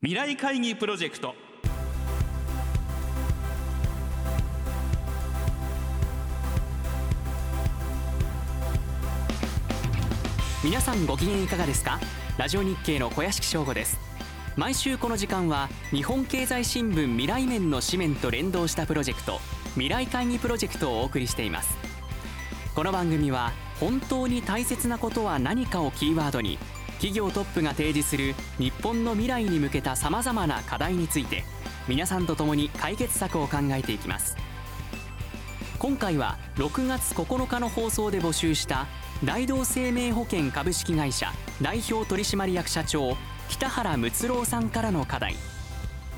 未来会議プロジェクト。皆さんご機嫌いかがですか？ラジオ日経の小屋敷翔吾です。毎週この時間は日本経済新聞未来面の紙面と連動したプロジェクト未来会議プロジェクトをお送りしています。この番組は本当に大切なことは何かをキーワードに企業トップが提示する日本の未来に向けたさまざまな課題について皆さんと共に解決策を考えていきます。今回は6月9日の放送で募集した大同生命保険株式会社代表取締役社長北原睦郎さんからの課題。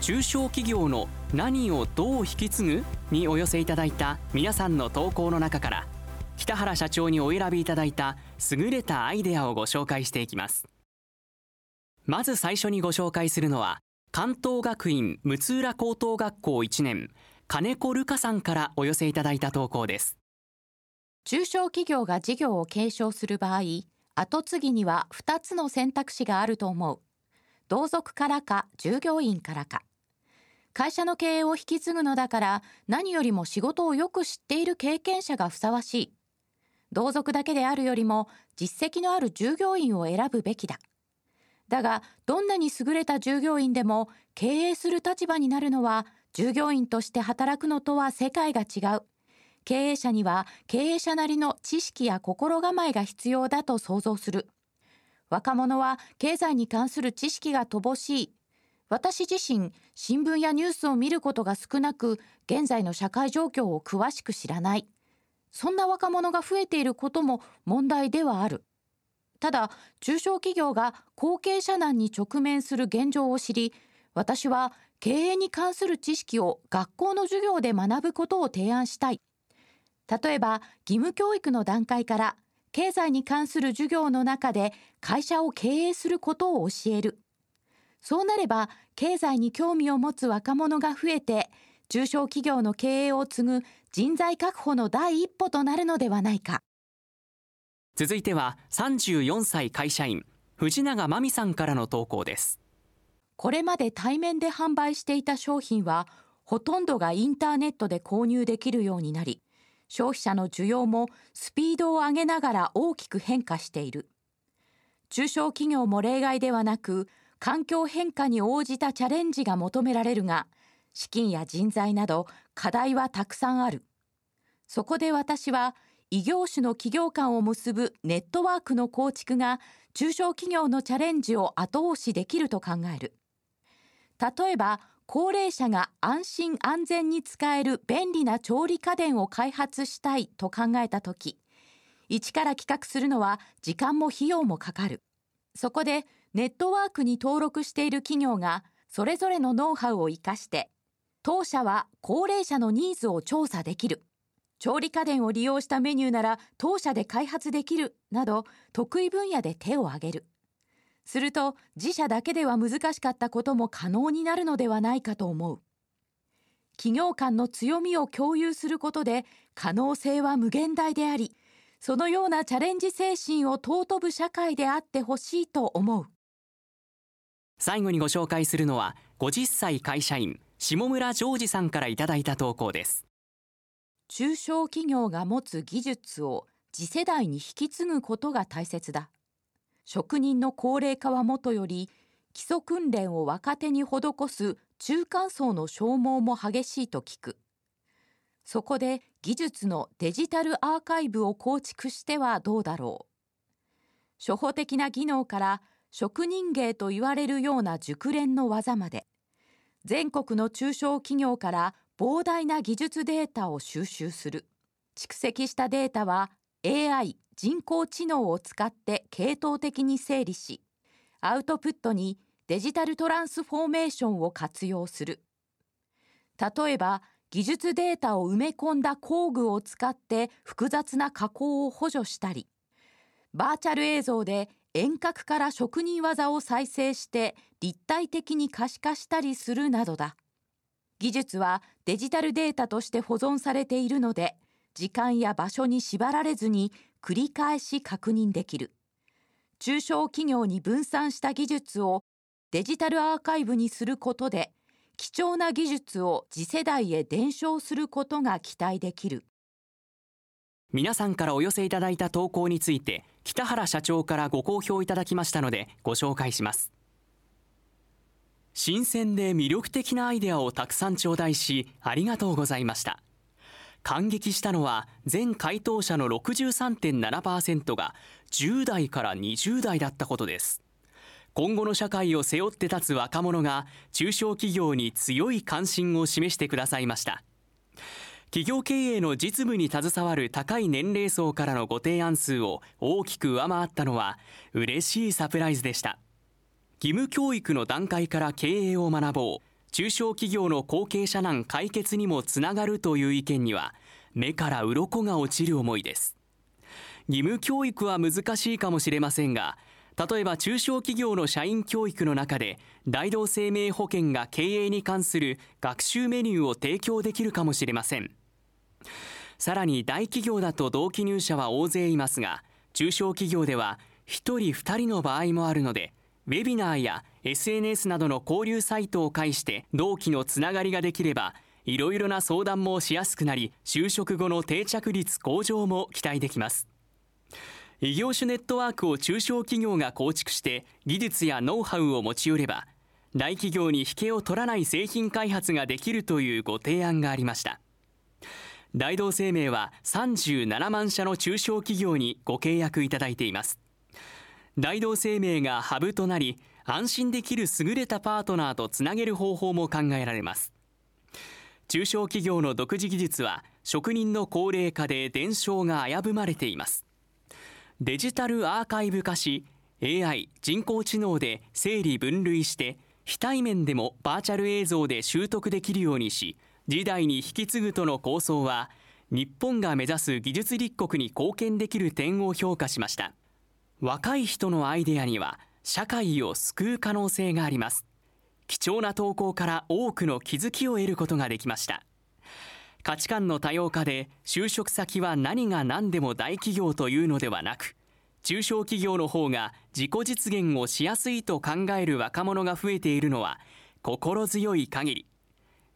中小企業の何をどう引き継ぐにお寄せいただいた皆さんの投稿の中から北原社長にお選びいただいた優れたアイデアをご紹介していきますまず最初にご紹介するのは関東学院六浦高等学校1年金子瑠香さんからお寄せいただいた投稿です中小企業が事業を継承する場合、後継ぎには2つの選択肢があると思う。同族からか従業員からか。会社の経営を引き継ぐのだから何よりも仕事をよく知っている経験者がふさわしい。同族だけであるよりも実績のある従業員を選ぶべきだ。だが、どんなに優れた従業員でも経営する立場になるのは従業員として働くのとは世界が違う。経営者には経営者なりの知識や心構えが必要だと想像する。若者は経済に関する知識が乏しい。私自身、新聞やニュースを見ることが少なく、現在の社会状況を詳しく知らない。そんな若者が増えていることも問題ではある。ただ、中小企業が後継者難に直面する現状を知り、私は経営に関する知識を学校の授業で学ぶことを提案したい。例えば、義務教育の段階から経済に関する授業の中で会社を経営することを教える。そうなれば、経済に興味を持つ若者が増えて、中小企業の経営を継ぐ人材確保の第一歩となるのではないか。続いては34歳会社員藤永真美さんからの投稿ですこれまで対面で販売していた商品は、ほとんどがインターネットで購入できるようになり、消費者の需要もスピードを上げながら大きく変化している。中小企業も例外ではなく、環境変化に応じたチャレンジが求められるが、資金や人材など課題はたくさんある。そこで私は、異業種の企業間を結ぶネットワークの構築が中小企業のチャレンジを後押しできると考える。例えば、高齢者が安心安全に使える便利な調理家電を開発したいと考えたとき、一から企画するのは時間も費用もかかる。そこでネットワークに登録している企業がそれぞれのノウハウを活かして、当社は高齢者のニーズを調査できる。調理家電を利用したメニューなら当社で開発できるなど得意分野で手を挙げる。すると自社だけでは難しかったことも可能になるのではないかと思う。企業間の強みを共有することで可能性は無限大であり、そのようなチャレンジ精神を尊ぶ社会であってほしいと思う。最後にご紹介するのは50歳会社員下村ジョージさんからいただいた投稿です中小企業が持つ技術を次世代に引き継ぐことが大切だ。職人の高齢化はもとより、基礎訓練を若手に施す中間層の消耗も激しいと聞く。そこで技術のデジタルアーカイブを構築してはどうだろう。初歩的な技能から職人芸と言われるような熟練の技まで、全国の中小企業から膨大な技術データを収集する。蓄積したデータは AI 人工知能を使って系統的に整理し、アウトプットにデジタルトランスフォーメーションを活用する。例えば、技術データを埋め込んだ工具を使って複雑な加工を補助したり、バーチャル映像で遠隔から職人技を再生して立体的に可視化したりするなどだ。技術はデジタルデータとして保存されているので、時間や場所に縛られずに繰り返し確認できる。中小企業に分散した技術をデジタルアーカイブにすることで貴重な技術を次世代へ伝承することが期待できる皆さんからお寄せいただいた投稿について北原社長からご好評いただきましたのでご紹介します。新鮮で魅力的なアイデアをたくさん頂戴しありがとうございました。感激したのは全回答者の63.7%が10代から20代だったことです。今後の社会を背負って立つ若者が中小企業に強い関心を示してくださいました。企業経営の実務に携わる高い年齢層からのご提案数を大きく上回ったのは嬉しいサプライズでした。義務教育の段階から経営を学ぼう。中小企業の後継者難解決にもつながるという意見には目から鱗が落ちる思いです。義務教育は難しいかもしれませんが例えば中小企業の社員教育の中で大同生命保険が経営に関する学習メニューを提供できるかもしれません。さらに大企業だと同期入社は大勢いますが中小企業では1人2人の場合もあるのでウェビナーや SNS などの交流サイトを介して同期のつながりができればいろいろな相談もしやすくなり就職後の定着率向上も期待できます。異業種ネットワークを中小企業が構築して技術やノウハウを持ち寄れば大企業に引けを取らない製品開発ができるというご提案がありました。大同生命は37万社の中小企業にご契約いただいています。大同生命がハブとなり安心できる優れたパートナーとつなげる方法も考えられます。中小企業の独自技術は職人の高齢化で伝承が危ぶまれています。デジタルアーカイブ化し AI 人工知能で整理分類して非対面でもバーチャル映像で習得できるようにし時代に引き継ぐとの構想は日本が目指す技術立国に貢献できる点を評価しました。若い人のアイデアには社会を救う可能性があります。貴重な投稿から多くの気づきを得ることができました。価値観の多様化で就職先は何が何でも大企業というのではなく中小企業の方が自己実現をしやすいと考える若者が増えているのは心強い限り。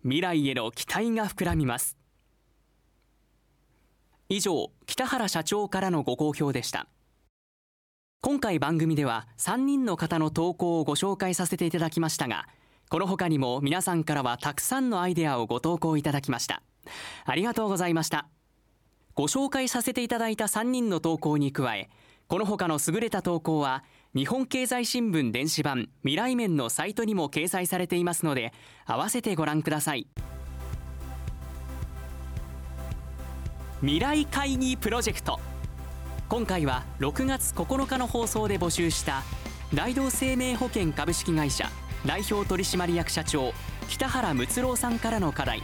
未来への期待が膨らみます。以上北原社長からのご好評でした。今回番組では3人の方の投稿をご紹介させていただきましたがこの他にも皆さんからはたくさんのアイデアをご投稿いただきました。ありがとうございました。ご紹介させていただいた3人の投稿に加えこの他の優れた投稿は日本経済新聞電子版未来面のサイトにも掲載されていますので合わせてご覧ください。未来会議プロジェクト。今回は6月9日の放送で募集した大同生命保険株式会社代表取締役社長北原睦郎さんからの課題。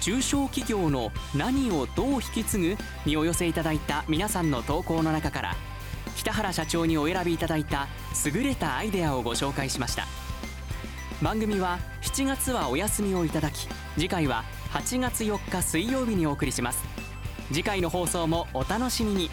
中小企業の何をどう引き継ぐにお寄せいただいた皆さんの投稿の中から北原社長にお選びいただいた優れたアイデアをご紹介しました。番組は7月はお休みをいただき次回は8月4日水曜日にお送りします。次回の放送もお楽しみに。